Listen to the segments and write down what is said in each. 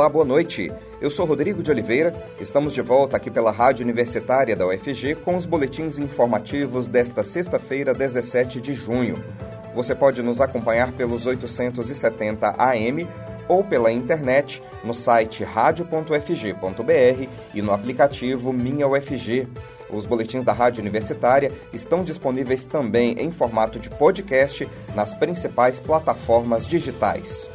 Olá, boa noite. Eu sou Rodrigo de Oliveira. Estamos de volta aqui pela Rádio Universitária da UFG com os boletins informativos desta sexta-feira, 17 de junho. Você pode nos acompanhar pelos 870 AM ou pela internet no site radio.ufg.br e no aplicativo Minha UFG. Os boletins da Rádio Universitária estão disponíveis também em formato de podcast nas principais plataformas digitais.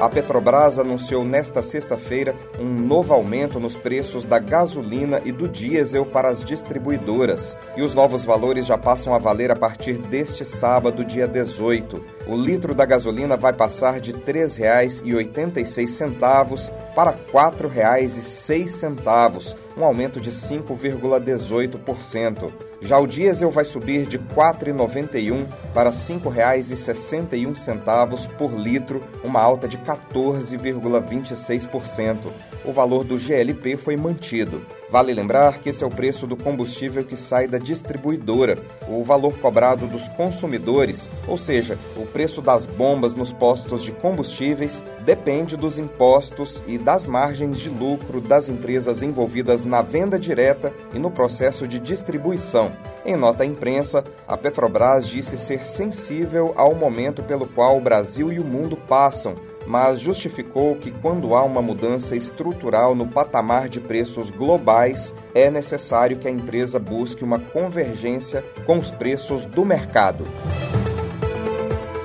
A Petrobras anunciou nesta sexta-feira um novo aumento nos preços da gasolina e do diesel para as distribuidoras. E os novos valores já passam a valer a partir deste sábado, dia 18. O litro da gasolina vai passar de R$ 3,86 para R$ 4,06, um aumento de 5,18%. Já o diesel vai subir de R$ 4,91 para R$ 5,61 por litro, uma alta de 14,26%. O valor do GLP foi mantido. Vale lembrar que esse é o preço do combustível que sai da distribuidora, o valor cobrado dos consumidores, ou seja, o preço das bombas nos postos de combustíveis, depende dos impostos e das margens de lucro das empresas envolvidas na venda direta e no processo de distribuição. Em nota à imprensa, a Petrobras disse ser sensível ao momento pelo qual o Brasil e o mundo passam mas justificou que, quando há uma mudança estrutural no patamar de preços globais, é necessário que a empresa busque uma convergência com os preços do mercado.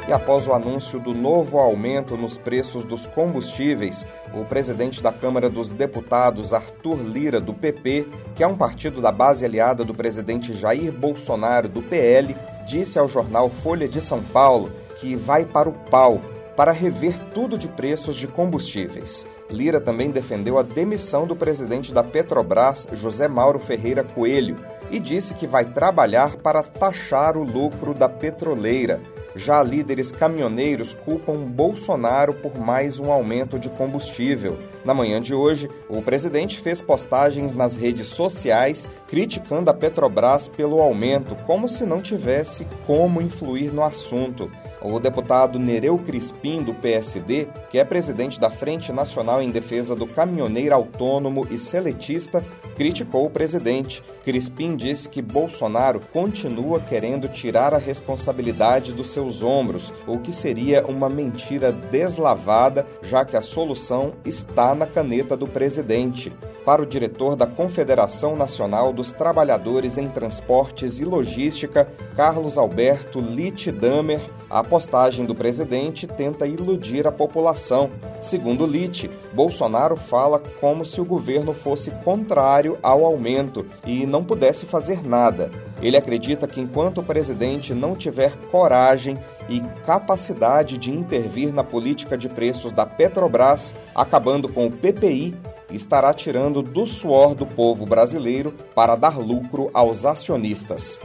E após o anúncio do novo aumento nos preços dos combustíveis, o presidente da Câmara dos Deputados, Arthur Lira, do PP, que é um partido da base aliada do presidente Jair Bolsonaro, do PL, disse ao jornal Folha de São Paulo que vai para o pau para rever tudo de preços de combustíveis. Lira também defendeu a demissão do presidente da Petrobras, José Mauro Ferreira Coelho, e disse que vai trabalhar para taxar o lucro da petroleira. Já líderes caminhoneiros culpam Bolsonaro por mais um aumento de combustível. Na manhã de hoje, o presidente fez postagens nas redes sociais criticando a Petrobras pelo aumento, como se não tivesse como influir no assunto. O deputado Nereu Crispim, do PSD, que é presidente da Frente Nacional em Defesa do Caminhoneiro Autônomo e Seletista, criticou o presidente. Crispim disse que Bolsonaro continua querendo tirar a responsabilidade dos seus ombros, o que seria uma mentira deslavada, já que a solução está na caneta do presidente. Para o diretor da Confederação Nacional dos Trabalhadores em Transportes e Logística, Carlos Alberto Litt Damer, a postagem do presidente tenta iludir a população. Segundo Litt, Bolsonaro fala como se o governo fosse contrário ao aumento e não pudesse fazer nada. Ele acredita que enquanto o presidente não tiver coragem e capacidade de intervir na política de preços da Petrobras, acabando com o PPI, estará tirando do suor do povo brasileiro para dar lucro aos acionistas.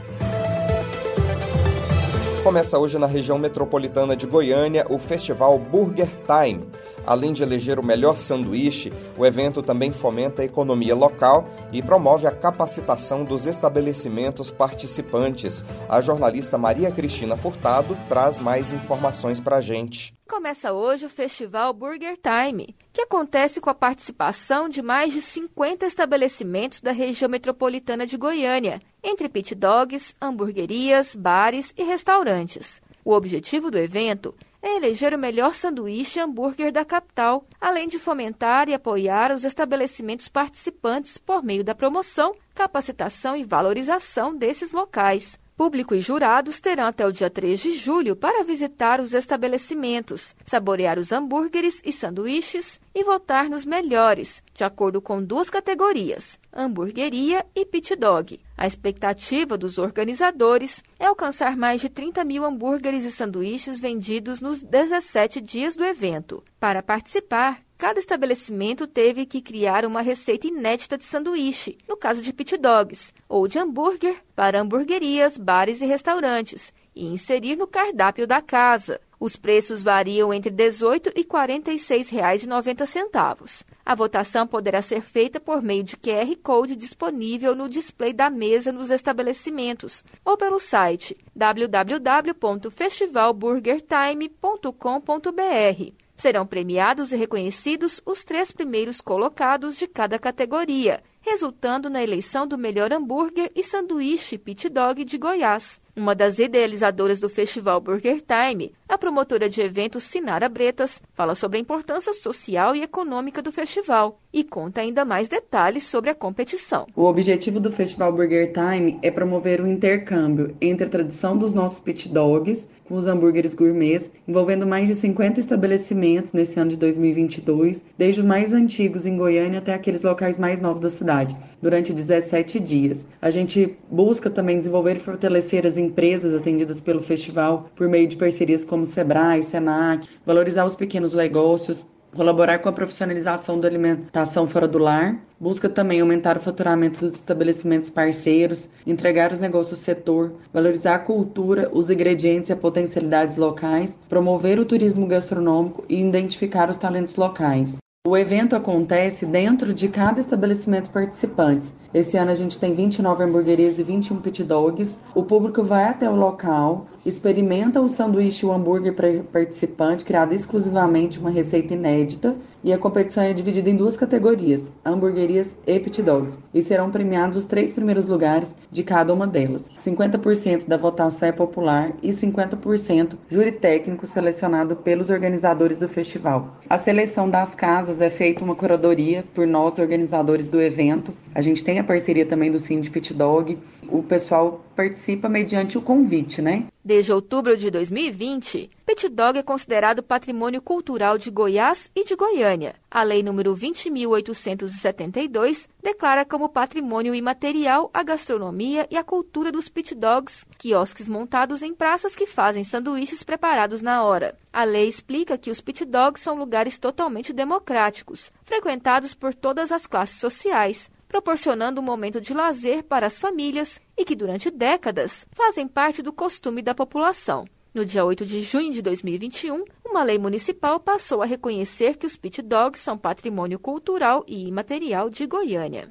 Começa hoje na região metropolitana de Goiânia o festival Burger Time. Além de eleger o melhor sanduíche, o evento também fomenta a economia local e promove a capacitação dos estabelecimentos participantes. A jornalista Maria Cristina Furtado traz mais informações para a gente. Começa hoje o festival Burger Time, que acontece com a participação de mais de 50 estabelecimentos da região metropolitana de Goiânia, entre pit dogs, hamburguerias, bares e restaurantes. O objetivo do evento é eleger o melhor sanduíche hambúrguer da capital, além de fomentar e apoiar os estabelecimentos participantes por meio da promoção, capacitação e valorização desses locais. Público e jurados terão até o dia 3 de julho para visitar os estabelecimentos, saborear os hambúrgueres e sanduíches e votar nos melhores, de acordo com duas categorias: hamburgueria e pit dog. A expectativa dos organizadores é alcançar mais de 30 mil hambúrgueres e sanduíches vendidos nos 17 dias do evento. Para participar, cada estabelecimento teve que criar uma receita inédita de sanduíche, no caso de pit dogs, ou de hambúrguer para hamburguerias, bares e restaurantes, e inserir no cardápio da casa. Os preços variam entre R$ 18 e R$ 46,90. A votação poderá ser feita por meio de QR Code disponível no display da mesa nos estabelecimentos ou pelo site www.festivalburgertime.com.br. Serão premiados e reconhecidos os três primeiros colocados de cada categoria, resultando na eleição do melhor hambúrguer e sanduíche pit dog de Goiás. Uma das idealizadoras do Festival Burger Time, a promotora de eventos Sinara Bretas, fala sobre a importância social e econômica do festival e conta ainda mais detalhes sobre a competição. O objetivo do Festival Burger Time é promover o um intercâmbio entre a tradição dos nossos pit dogs com os hambúrgueres gourmets, envolvendo mais de 50 estabelecimentos nesse ano de 2022, desde os mais antigos em Goiânia até aqueles locais mais novos da cidade, durante 17 dias. A gente busca também desenvolver e fortalecer as empresas atendidas pelo festival por meio de parcerias como Sebrae, Senac, valorizar os pequenos negócios, colaborar com a profissionalização da alimentação fora do lar, busca também aumentar o faturamento dos estabelecimentos parceiros, entregar os negócios setor, valorizar a cultura, os ingredientes e as potencialidades locais, promover o turismo gastronômico e identificar os talentos locais. O evento acontece dentro de cada estabelecimento participante. Esse ano a gente tem 29 hamburguerias e 21 pit dogs. O público vai até o local, experimenta o sanduíche e o hambúrguer para participante, criado exclusivamente uma receita inédita, e a competição é dividida em duas categorias, hamburguerias e pit dogs, e serão premiados os três primeiros lugares de cada uma delas. 50% da votação é popular e 50% júri técnico selecionado pelos organizadores do festival. A seleção das casas é feita uma curadoria por nós, organizadores do evento. A gente tem a parceria também do Cindy Pit Dog. O pessoal participa mediante o convite, né? Desde outubro de 2020, Pet Dog é considerado patrimônio cultural de Goiás e de Goiânia. A Lei nº 20.872 declara como patrimônio imaterial a gastronomia e a cultura dos pit dogs, quiosques montados em praças que fazem sanduíches preparados na hora. A lei explica que os pit dogs são lugares totalmente democráticos, frequentados por todas as classes sociais, proporcionando um momento de lazer para as famílias e que durante décadas fazem parte do costume da população. No dia 8 de junho de 2021, uma lei municipal passou a reconhecer que os pit dogs são patrimônio cultural e imaterial de Goiânia.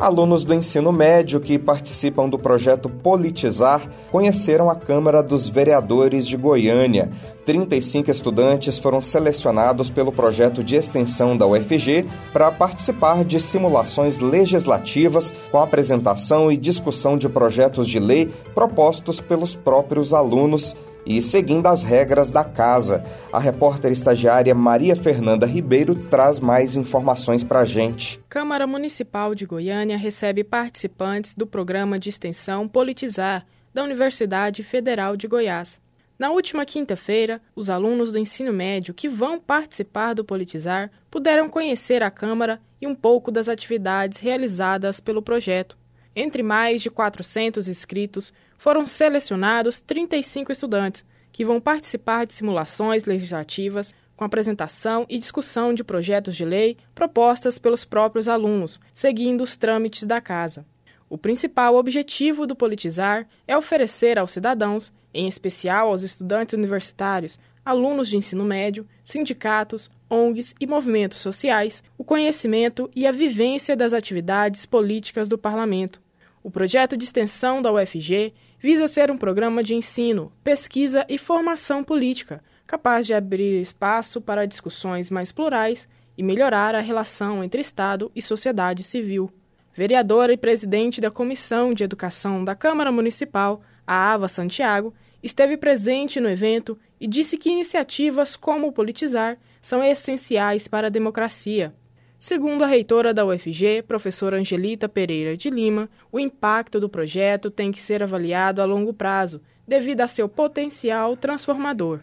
Alunos do ensino médio que participam do projeto Politizar conheceram a Câmara dos Vereadores de Goiânia. 35 estudantes foram selecionados pelo projeto de extensão da UFG para participar de simulações legislativas com apresentação e discussão de projetos de lei propostos pelos próprios alunos e seguindo as regras da casa. A repórter estagiária Maria Fernanda Ribeiro traz mais informações para a gente. Câmara Municipal de Goiânia recebe participantes do programa de extensão Politizar da Universidade Federal de Goiás. Na última quinta-feira, os alunos do ensino médio que vão participar do Politizar puderam conhecer a Câmara e um pouco das atividades realizadas pelo projeto. Entre mais de 400 inscritos, foram selecionados 35 estudantes, que vão participar de simulações legislativas com apresentação e discussão de projetos de lei propostas pelos próprios alunos, seguindo os trâmites da casa. O principal objetivo do Politizar é oferecer aos cidadãos, em especial aos estudantes universitários, alunos de ensino médio, sindicatos, ONGs e movimentos sociais, o conhecimento e a vivência das atividades políticas do parlamento. O projeto de extensão da UFG visa ser um programa de ensino, pesquisa e formação política, capaz de abrir espaço para discussões mais plurais e melhorar a relação entre Estado e sociedade civil. Vereadora e presidente da Comissão de Educação da Câmara Municipal, a Ava Santiago, esteve presente no evento e disse que iniciativas como o Politizar são essenciais para a democracia. Segundo a reitora da UFG, professora Angelita Pereira de Lima, o impacto do projeto tem que ser avaliado a longo prazo, devido a seu potencial transformador.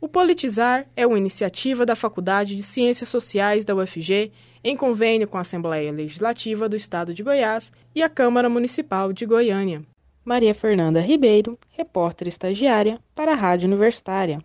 O Politizar é uma iniciativa da Faculdade de Ciências Sociais da UFG, em convênio com a Assembleia Legislativa do Estado de Goiás e a Câmara Municipal de Goiânia. Maria Fernanda Ribeiro, repórter estagiária para a Rádio Universitária.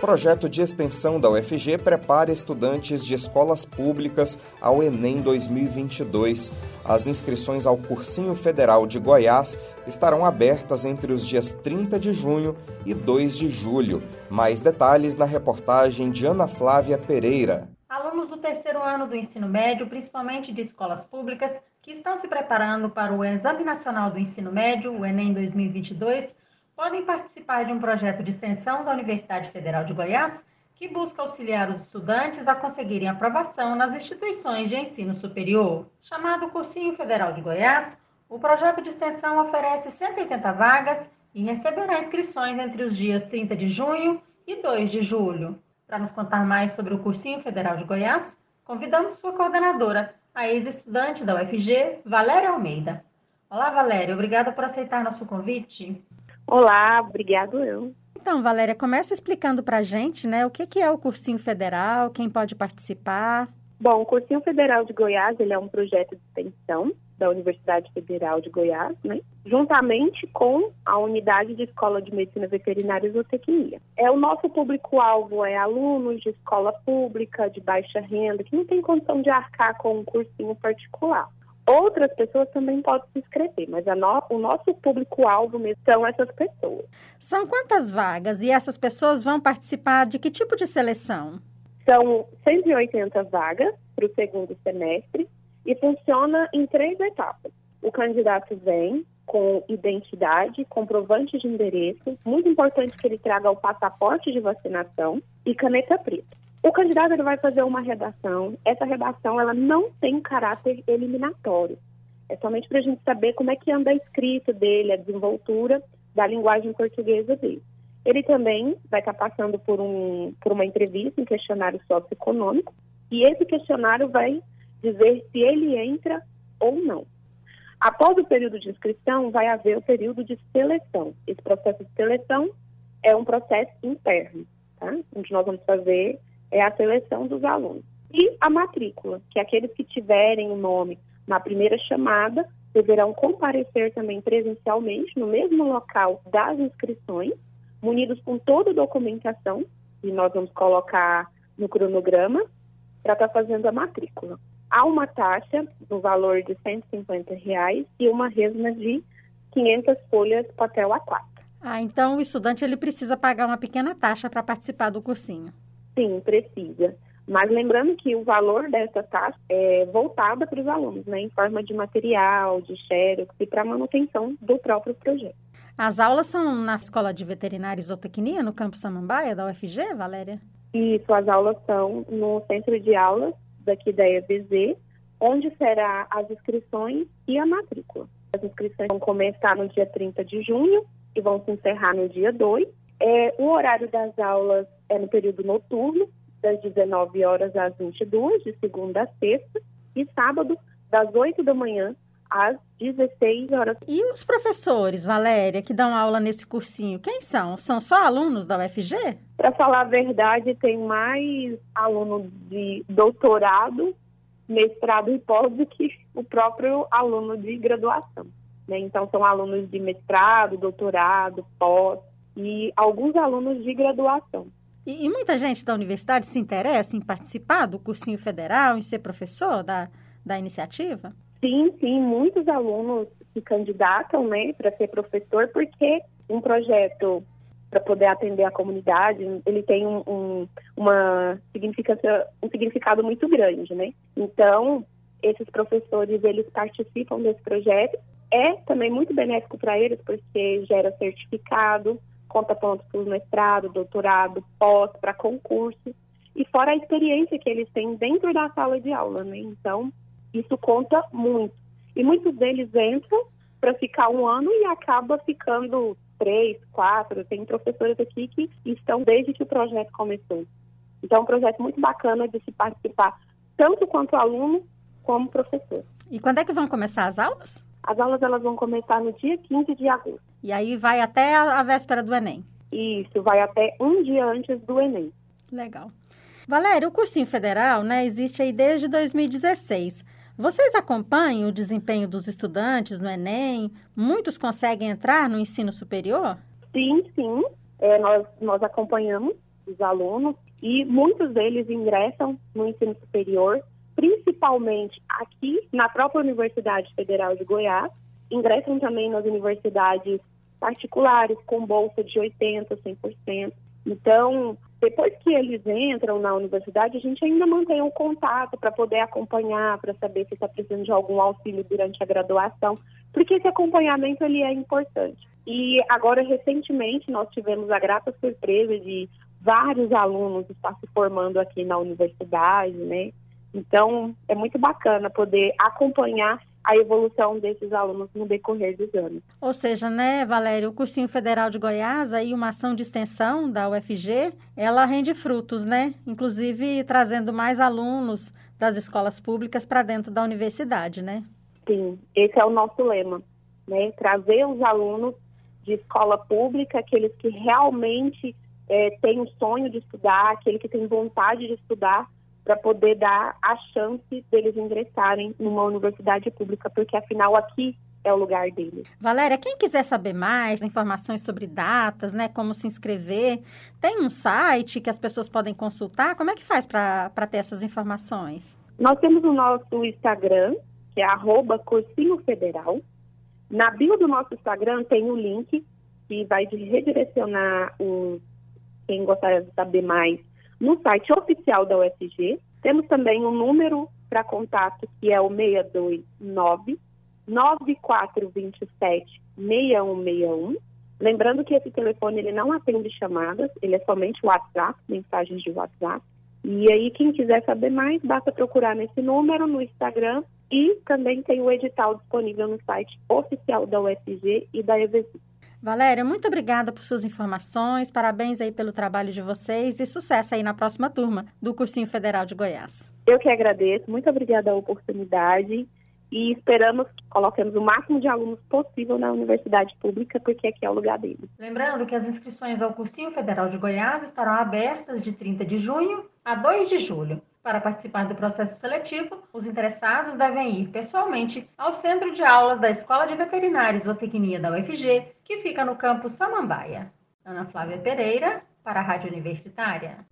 Projeto de extensão da UFG prepara estudantes de escolas públicas ao Enem 2022. As inscrições ao Cursinho Federal de Goiás estarão abertas entre os dias 30 de junho e 2 de julho. Mais detalhes na reportagem de Ana Flávia Pereira. Alunos do terceiro ano do ensino médio, principalmente de escolas públicas, que estão se preparando para o Exame Nacional do Ensino Médio, o Enem 2022, podem participar de um projeto de extensão da Universidade Federal de Goiás que busca auxiliar os estudantes a conseguirem aprovação nas instituições de ensino superior. Chamado Cursinho Federal de Goiás, o projeto de extensão oferece 180 vagas e receberá inscrições entre os dias 30 de junho e 2 de julho. Para nos contar mais sobre o Cursinho Federal de Goiás, convidamos sua coordenadora, a ex-estudante da UFG, Valéria Almeida. Olá, Valéria, obrigada por aceitar nosso convite. Olá, obrigado eu. Então, Valéria, começa explicando para a gente, né, o que, que é o Cursinho Federal, quem pode participar. Bom, o Cursinho Federal de Goiás, ele é um projeto de extensão da Universidade Federal de Goiás, né, juntamente com a Unidade de Escola de Medicina Veterinária e Zootecnia. É, o nosso público-alvo é alunos de escola pública, de baixa renda, que não tem condição de arcar com um cursinho particular. Outras pessoas também podem se inscrever, mas no, o nosso público-alvo mesmo são essas pessoas. São quantas vagas e essas pessoas vão participar de que tipo de seleção? São 180 vagas para o segundo semestre e funciona em três etapas. O candidato vem com identidade, comprovante de endereço, muito importante que ele traga o passaporte de vacinação e caneta preta. O candidato ele vai fazer uma redação. Essa redação ela não tem caráter eliminatório. É somente para a gente saber como é que anda a escrita dele, a desenvoltura da linguagem portuguesa dele. Ele também vai estar tá passando por, um, por uma entrevista, um questionário socioeconômico, e esse questionário vai dizer se ele entra ou não. Após o período de inscrição, vai haver o período de seleção. Esse processo de seleção é um processo interno, tá? onde nós vamos fazer é a seleção dos alunos. E a matrícula, que aqueles que tiverem o nome na primeira chamada deverão comparecer também presencialmente no mesmo local das inscrições, munidos com toda a documentação, e nós vamos colocar no cronograma, para estar tá fazendo a matrícula. Há uma taxa no valor de 150 reais e uma resma de 500 folhas papel A4. Ah, então o estudante ele precisa pagar uma pequena taxa para participar do cursinho. Sim, precisa. Mas lembrando que o valor dessa taxa é voltada para os alunos, né, em forma de material, de xerox e para manutenção do próprio projeto. As aulas são na Escola de Veterinária e Zootecnia, no campus Samambaia, da UFG, Valéria? Isso, as aulas são no centro de aulas daqui da EBZ, onde será as inscrições e a matrícula. As inscrições vão começar no dia 30 de junho e vão se encerrar no dia 2. É, o horário das aulas é no período noturno, das 19 horas às 22, de segunda a sexta, e sábado, das 8 da manhã às 16 horas. E os professores, Valéria, que dão aula nesse cursinho, quem são? São só alunos da UFG? Para falar a verdade, tem mais aluno de doutorado, mestrado e pós do que o próprio aluno de graduação. Né? Então, são alunos de mestrado, doutorado, pós e alguns alunos de graduação. E, e, muita gente da universidade se interessa em participar do cursinho federal, em ser professor da, da iniciativa? Sim, sim, muitos alunos se candidatam né, para ser professor, porque um projeto para poder atender a comunidade, ele tem um, um, uma significação, um significado muito grande, né? Então, esses professores, eles participam desse projeto. É também muito benéfico para eles, porque gera certificado, conta pontos para o mestrado, doutorado, pós, para concurso, e fora a experiência que eles têm dentro da sala de aula, né? Então, isso conta muito. E muitos deles entram para ficar um ano e acaba ficando três, quatro. Tem professores aqui que estão desde que o projeto começou. Então, é um projeto muito bacana de se participar, tanto quanto aluno como professor. E quando é que vão começar as aulas? As aulas elas vão começar no dia 15 de agosto. E aí vai até a, véspera do Enem? Isso, vai até um dia antes do Enem. Legal. Valéria, o cursinho federal né, existe aí desde 2016. Vocês acompanham o desempenho dos estudantes no Enem? Muitos conseguem entrar no ensino superior? Sim, sim. É, nós, nós acompanhamos os alunos e muitos deles ingressam no ensino superior principalmente aqui na própria Universidade Federal de Goiás, ingressam também nas universidades particulares com bolsa de 80%, 100%. Então, Depois que eles entram na universidade, a gente ainda mantém um contato para poder acompanhar, para saber se está precisando de algum auxílio durante a graduação, porque esse acompanhamento ele é importante. E agora, recentemente, nós tivemos a grata surpresa de vários alunos estar se formando aqui na universidade, né? Então, é muito bacana poder acompanhar a evolução desses alunos no decorrer dos anos. Ou seja, né, Valério, o Cursinho Federal de Goiás, aí uma ação de extensão da UFG, ela rende frutos, né? Inclusive trazendo mais alunos das escolas públicas para dentro da universidade, né? Sim, esse é o nosso lema, né? Trazer os alunos de escola pública, aqueles que realmente é, têm o sonho de estudar, aquele que tem vontade de estudar, para poder dar a chance deles ingressarem numa universidade pública, porque afinal aqui é o lugar deles. Valéria, quem quiser saber mais, informações sobre datas, né, como se inscrever, tem um site que as pessoas podem consultar? Como é que faz para ter essas informações? Nós temos o nosso Instagram, que é arroba Cursinho Federal. Na bio do nosso Instagram tem o um link que vai redirecionar o, quem gostaria de saber mais no site oficial da UFG. Temos também um número para contato que é o 629 9427 6161. Lembrando que esse telefone ele não atende chamadas, ele é somente WhatsApp, mensagens de WhatsApp. E aí, quem quiser saber mais, basta procurar nesse número no Instagram e também tem o edital disponível no site oficial da UFG e da EVC. Valéria, muito obrigada por suas informações, parabéns aí pelo trabalho de vocês e sucesso aí na próxima turma do Cursinho Federal de Goiás. Eu que agradeço, muito obrigada a oportunidade e esperamos que coloquemos o máximo de alunos possível na universidade pública, porque aqui é o lugar deles. Lembrando que as inscrições ao Cursinho Federal de Goiás estarão abertas de 30 de junho a 2 de julho. Para participar do processo seletivo, os interessados devem ir pessoalmente ao Centro de Aulas da Escola de Veterinária e Zootecnia da UFG, que fica no campus Samambaia. Ana Flávia Pereira, para a Rádio Universitária.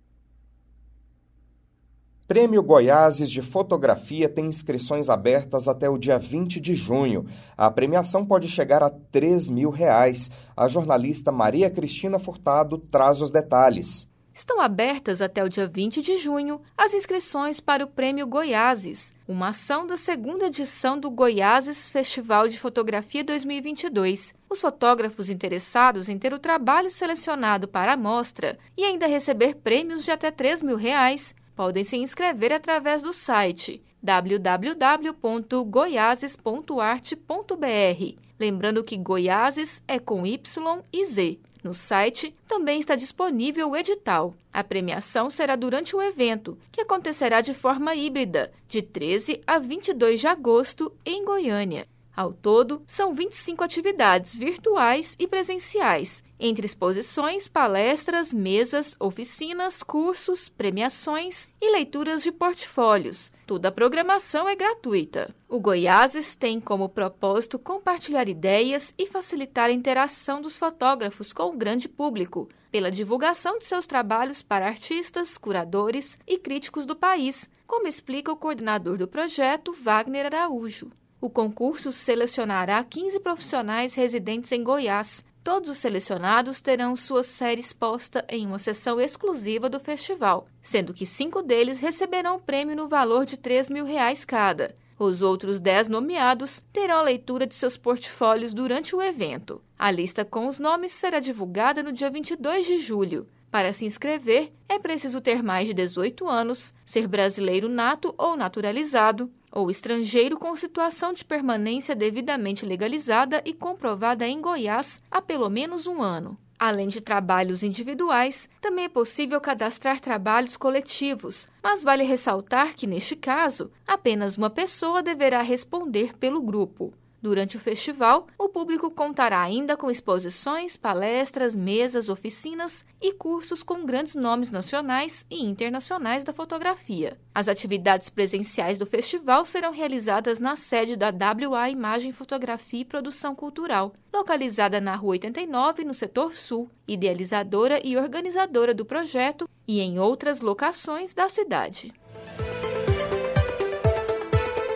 Prêmio Goiáses de Fotografia tem inscrições abertas até o dia 20 de junho. A premiação pode chegar a 3 mil reais. A jornalista Maria Cristina Furtado traz os detalhes. Estão abertas até o dia 20 de junho as inscrições para o Prêmio Goiáses, uma ação da segunda edição do Goiáses Festival de Fotografia 2022. Os fotógrafos interessados em ter o trabalho selecionado para a mostra e ainda receber prêmios de até 3 mil reais podem se inscrever através do site www.goiases.arte.br. Lembrando que Goiáses é com Y e Z. No site também está disponível o edital. A premiação será durante o evento, que acontecerá de forma híbrida, de 13 a 22 de agosto, em Goiânia. Ao todo, são 25 atividades virtuais e presenciais, entre exposições, palestras, mesas, oficinas, cursos, premiações e leituras de portfólios. Toda a programação é gratuita. O Goiáses tem como propósito compartilhar ideias e facilitar a interação dos fotógrafos com o grande público, pela divulgação de seus trabalhos para artistas, curadores e críticos do país, como explica o coordenador do projeto, Wagner Araújo. O concurso selecionará 15 profissionais residentes em Goiás. Todos os selecionados terão sua série exposta em uma sessão exclusiva do festival, sendo que cinco deles receberão o prêmio no valor de 3 mil reais cada. Os outros 10 nomeados terão a leitura de seus portfólios durante o evento. A lista com os nomes será divulgada no dia 22 de julho. Para se inscrever, é preciso ter mais de 18 anos, ser brasileiro nato ou naturalizado, ou estrangeiro com situação de permanência devidamente legalizada e comprovada em Goiás há pelo menos um ano. Além de trabalhos individuais, também é possível cadastrar trabalhos coletivos, mas vale ressaltar que, neste caso, apenas uma pessoa deverá responder pelo grupo. Durante o festival, o público contará ainda com exposições, palestras, mesas, oficinas e cursos com grandes nomes nacionais e internacionais da fotografia. As atividades presenciais do festival serão realizadas na sede da WA Imagem, Fotografia e Produção Cultural, localizada na Rua 89, no setor sul, idealizadora e organizadora do projeto, e em outras locações da cidade.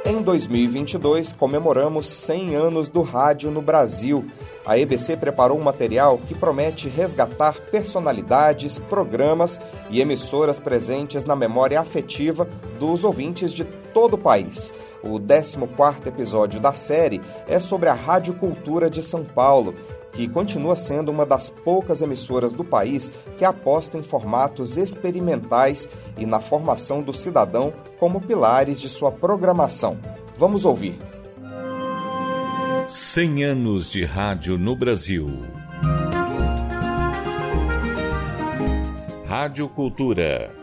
Em 2022, comemoramos 100 anos do rádio no Brasil. a EBC preparou um material que promete resgatar personalidades, programas e emissoras presentes na memória afetiva dos ouvintes de todo o país. O 14º episódio da série é sobre a Rádio Cultura de São Paulo, que continua sendo uma das poucas emissoras do país que aposta em formatos experimentais e na formação do cidadão como pilares de sua programação. Vamos ouvir. 100 anos de rádio no Brasil. Rádio Cultura.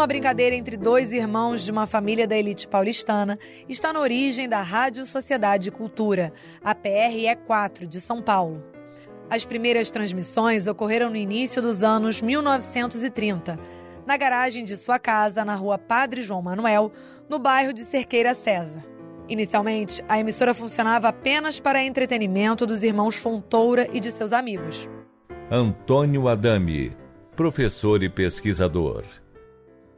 Uma brincadeira entre dois irmãos de uma família da elite paulistana está na origem da Rádio Sociedade Cultura, a PRE4 de São Paulo. As primeiras transmissões ocorreram no início dos anos 1930, na garagem de sua casa na rua Padre João Manuel, no bairro de Cerqueira César. Inicialmente, a emissora funcionava apenas para entretenimento dos irmãos Fontoura e de seus amigos. Antônio Adame, professor e pesquisador.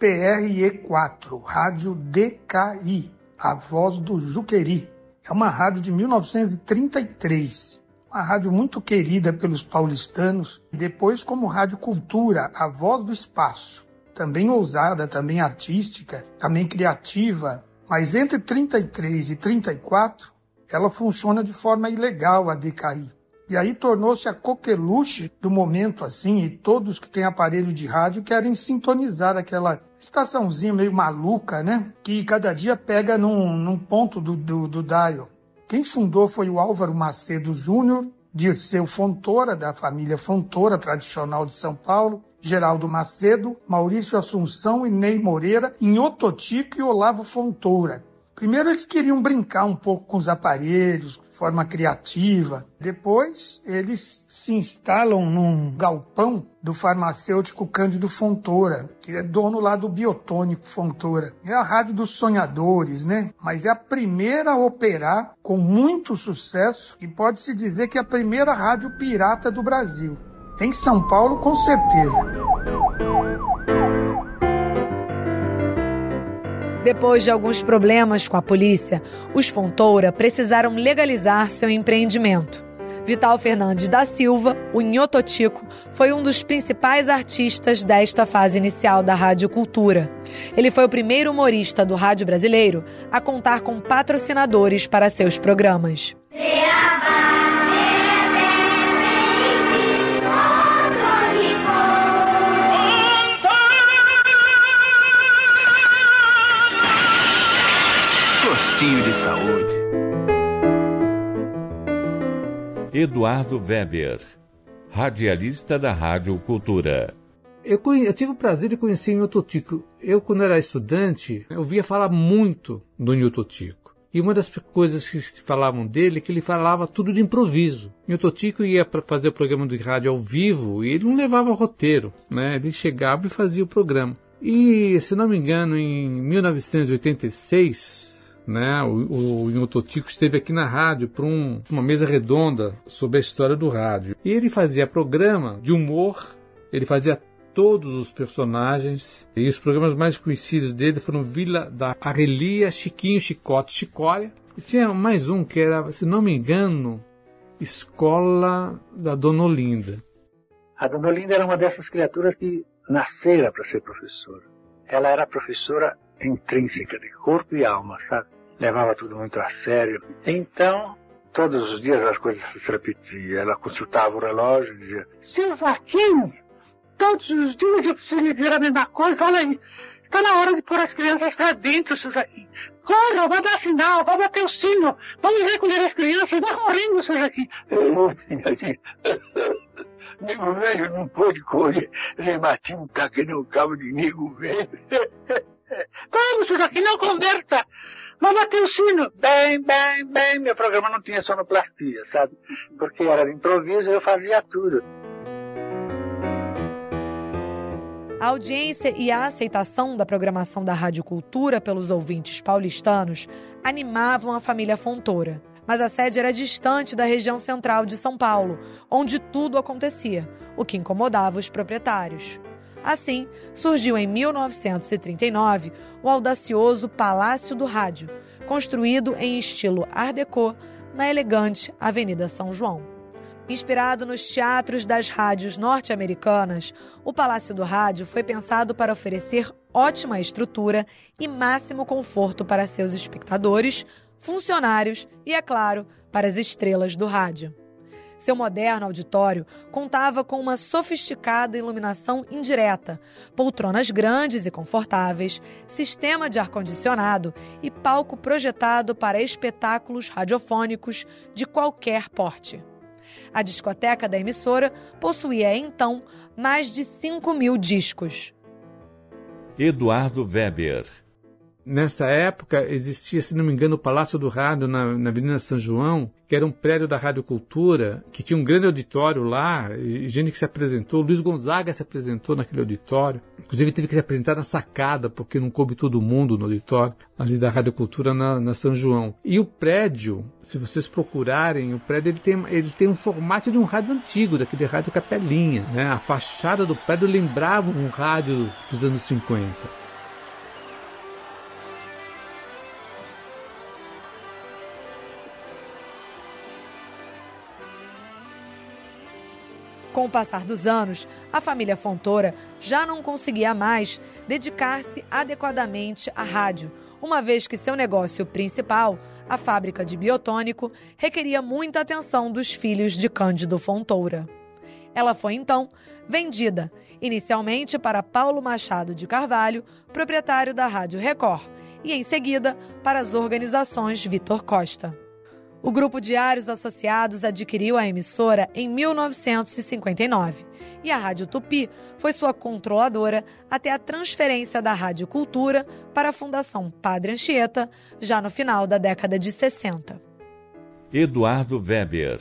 PRE4, Rádio DKI, a voz do Juqueri. É uma rádio de 1933, uma rádio muito querida pelos paulistanos, depois como Rádio Cultura, a voz do espaço. Também ousada, também artística, também criativa, mas entre 33 e 34, ela funciona de forma ilegal, a DKI. E aí tornou-se a coqueluche do momento assim, e todos que têm aparelho de rádio querem sintonizar aquela estaçãozinha meio maluca, né? Que cada dia pega num, num ponto do, do, do dial. Quem fundou foi o Álvaro Macedo Júnior, Dirceu Fontoura, da família Fontoura, tradicional de São Paulo, Geraldo Macedo, Maurício Assunção e Ney Moreira, em Ototico e Olavo Fontoura. Primeiro eles queriam brincar um pouco com os aparelhos, de forma criativa. Depois eles se instalam num galpão do farmacêutico Cândido Fontoura, que é dono lá do Biotônico Fontoura. É a rádio dos sonhadores, né? Mas é a primeira a operar com muito sucesso e pode-se dizer que é a primeira rádio pirata do Brasil. Em São Paulo, com certeza. Depois de alguns problemas com a polícia, os Fontoura precisaram legalizar seu empreendimento. Vital Fernandes da Silva, o Nhototico, foi um dos principais artistas desta fase inicial da Rádio Cultura. Ele foi o primeiro humorista do rádio brasileiro a contar com patrocinadores para seus programas. Gostinho de saúde. Eduardo Weber, radialista da Rádio Cultura. Eu, eu, tive o prazer de conhecer o Nhototico. Eu, quando era estudante, eu via falar muito do Nhototico. E uma das coisas que se falavam dele é que ele falava tudo de improviso. Nhototico ia para fazer o programa de rádio ao vivo e ele não levava roteiro, né? Ele chegava e fazia o programa. E, se não me engano, em 1986, né? O, o Inhototico esteve aqui na rádio para um, uma mesa redonda sobre a história do rádio. E ele fazia programa de humor, ele fazia todos os personagens. E os programas mais conhecidos dele foram Vila da Arrelia, Chiquinho, Chicote, Chicória. E tinha mais um que era, se não me engano, Escola da Dona Olinda. A Dona Olinda era uma dessas criaturas que nascera para ser professora. Ela era professora intrínseca de corpo e alma, sabe? Levava tudo muito a sério. Então, todos os dias as coisas se repetiam. Ela consultava o relógio e dizia: Seu Joaquim, todos os dias eu preciso lhe dizer a mesma coisa. Olha aí, está na hora de pôr as crianças para dentro, seu Joaquim. Corra, vai dar sinal, vai bater o sino, vamos recolher as crianças, vai correndo, seu Joaquim. Nego velho não pode correr, rematinho tá que nem o cabo de nego velho. Vamos, seu Joaquim, não conversa. Vamos bater o sino. Bem, bem, bem. Meu programa não tinha sonoplastia, sabe? Porque era improviso eu fazia tudo. A audiência e a aceitação da programação da Rádio Cultura pelos ouvintes paulistanos animavam a família Fontoura. Mas a sede era distante da região central de São Paulo, onde tudo acontecia, o que incomodava os proprietários. Assim, surgiu em 1939 o audacioso Palácio do Rádio, construído em estilo Art Deco na elegante Avenida São João. Inspirado nos teatros das rádios norte-americanas, o Palácio do Rádio foi pensado para oferecer ótima estrutura e máximo conforto para seus espectadores, funcionários e, é claro, para as estrelas do rádio. Seu moderno auditório contava com uma sofisticada iluminação indireta, poltronas grandes e confortáveis, sistema de ar-condicionado e palco projetado para espetáculos radiofônicos de qualquer porte. A discoteca da emissora possuía então mais de 5 mil discos. Eduardo Weber Nessa época existia, se não me engano, o Palácio do Rádio na, na Avenida São João, que era um prédio da Rádio Cultura, que tinha um grande auditório lá, gente que se apresentou. Luiz Gonzaga se apresentou naquele auditório. Inclusive teve que se apresentar na sacada, porque não coube todo mundo no auditório, ali da Rádio Cultura na, na São João. E o prédio, se vocês procurarem, o prédio ele tem, ele tem um formato de um rádio antigo, daquele rádio capelinha. Né? A fachada do prédio lembrava um rádio dos anos 50. Com o passar dos anos, a família Fontoura já não conseguia mais dedicar-se adequadamente à rádio, uma vez que seu negócio principal, a fábrica de biotônico, requeria muita atenção dos filhos de Cândido Fontoura. Ela foi então vendida, inicialmente para Paulo Machado de Carvalho, proprietário da Rádio Record, e em seguida para as organizações Vitor Costa. O Grupo Diários Associados adquiriu a emissora em 1959 e a Rádio Tupi foi sua controladora até a transferência da Rádio Cultura para a Fundação Padre Anchieta, já no final da década de 60. Eduardo Weber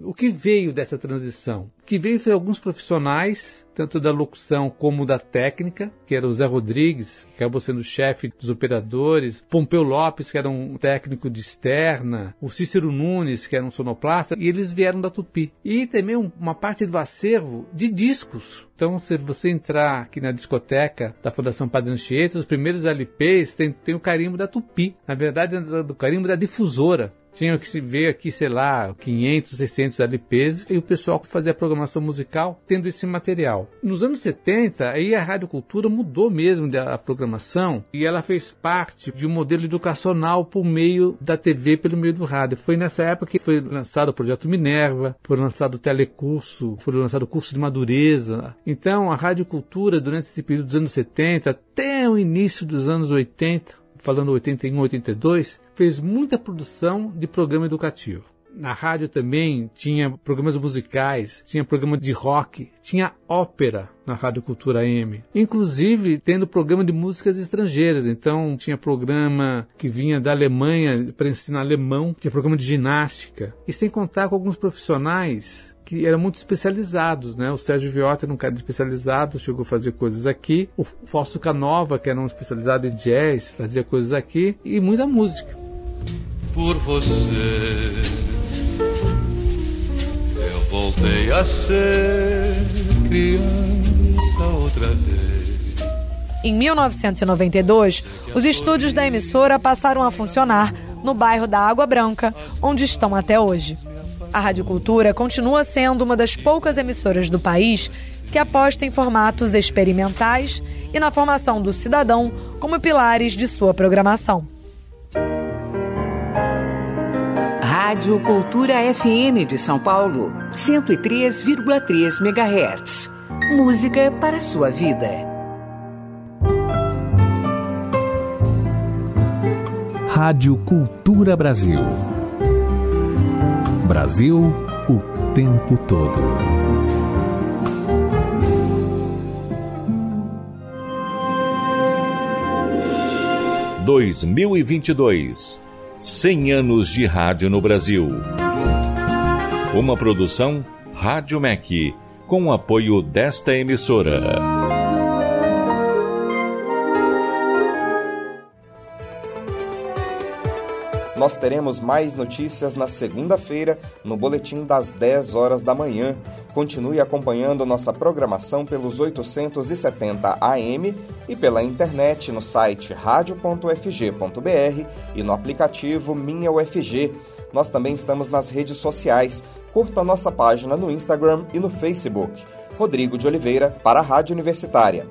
o que veio dessa transição? O que veio foi alguns profissionais, tanto da locução como da técnica, que era o Zé Rodrigues, que acabou sendo chefe dos operadores, Pompeu Lopes, que era um técnico de externa, o Cícero Nunes, que era um sonoplasta, e eles vieram da Tupi. E também uma parte do acervo de discos. Então, se você entrar aqui na discoteca da Fundação Padre Anchieta, os primeiros LPs tem, tem o carimbo da Tupi. Na verdade, é do carimbo da difusora tinha que ver aqui, sei lá, 500, 600 LPs e o pessoal que fazia programação musical tendo esse material. Nos anos 70, aí a Rádio Cultura mudou mesmo a programação e ela fez parte de um modelo educacional por meio da TV, pelo meio do rádio. Foi nessa época que foi lançado o projeto Minerva, foi lançado o telecurso, foi lançado o curso de madureza. Então, a Rádio Cultura, durante esse período dos anos 70 até o início dos anos 80, falando 81, 82, fez muita produção de programa educativo. Na rádio também tinha programas musicais, tinha programa de rock, tinha ópera na Rádio Cultura M. Inclusive tendo programa de músicas estrangeiras. Então tinha programa que vinha da Alemanha para ensinar alemão, tinha programa de ginástica. E sem contar com alguns profissionais que eram muito especializados, né? O Sérgio Viotti era um cara especializado, chegou a fazer coisas aqui. O Fausto Canova, que era um especializado em jazz, fazia coisas aqui. E muita música. Por você, voltei a ser criança outra vez. Em 1992, os estúdios da emissora passaram a funcionar no bairro da Água Branca, onde estão até hoje. A Rádio Cultura continua sendo uma das poucas emissoras do país que aposta em formatos experimentais e na formação do cidadão como pilares de sua programação. Rádio Cultura FM de São Paulo, 103,3 MHz. Música para sua vida. Rádio Cultura Brasil. Brasil o tempo todo. Dois mil e vinte e dois, cem anos de rádio no Brasil. Uma produção Rádio MEC, com o apoio desta emissora. Nós teremos mais notícias na segunda-feira, no boletim das 10 horas da manhã. Continue acompanhando nossa programação pelos 870 AM e pela internet no site radio.fg.br e no aplicativo Minha UFG. Nós também estamos nas redes sociais. Curta nossa página no Instagram e no Facebook. Rodrigo de Oliveira, para a Rádio Universitária.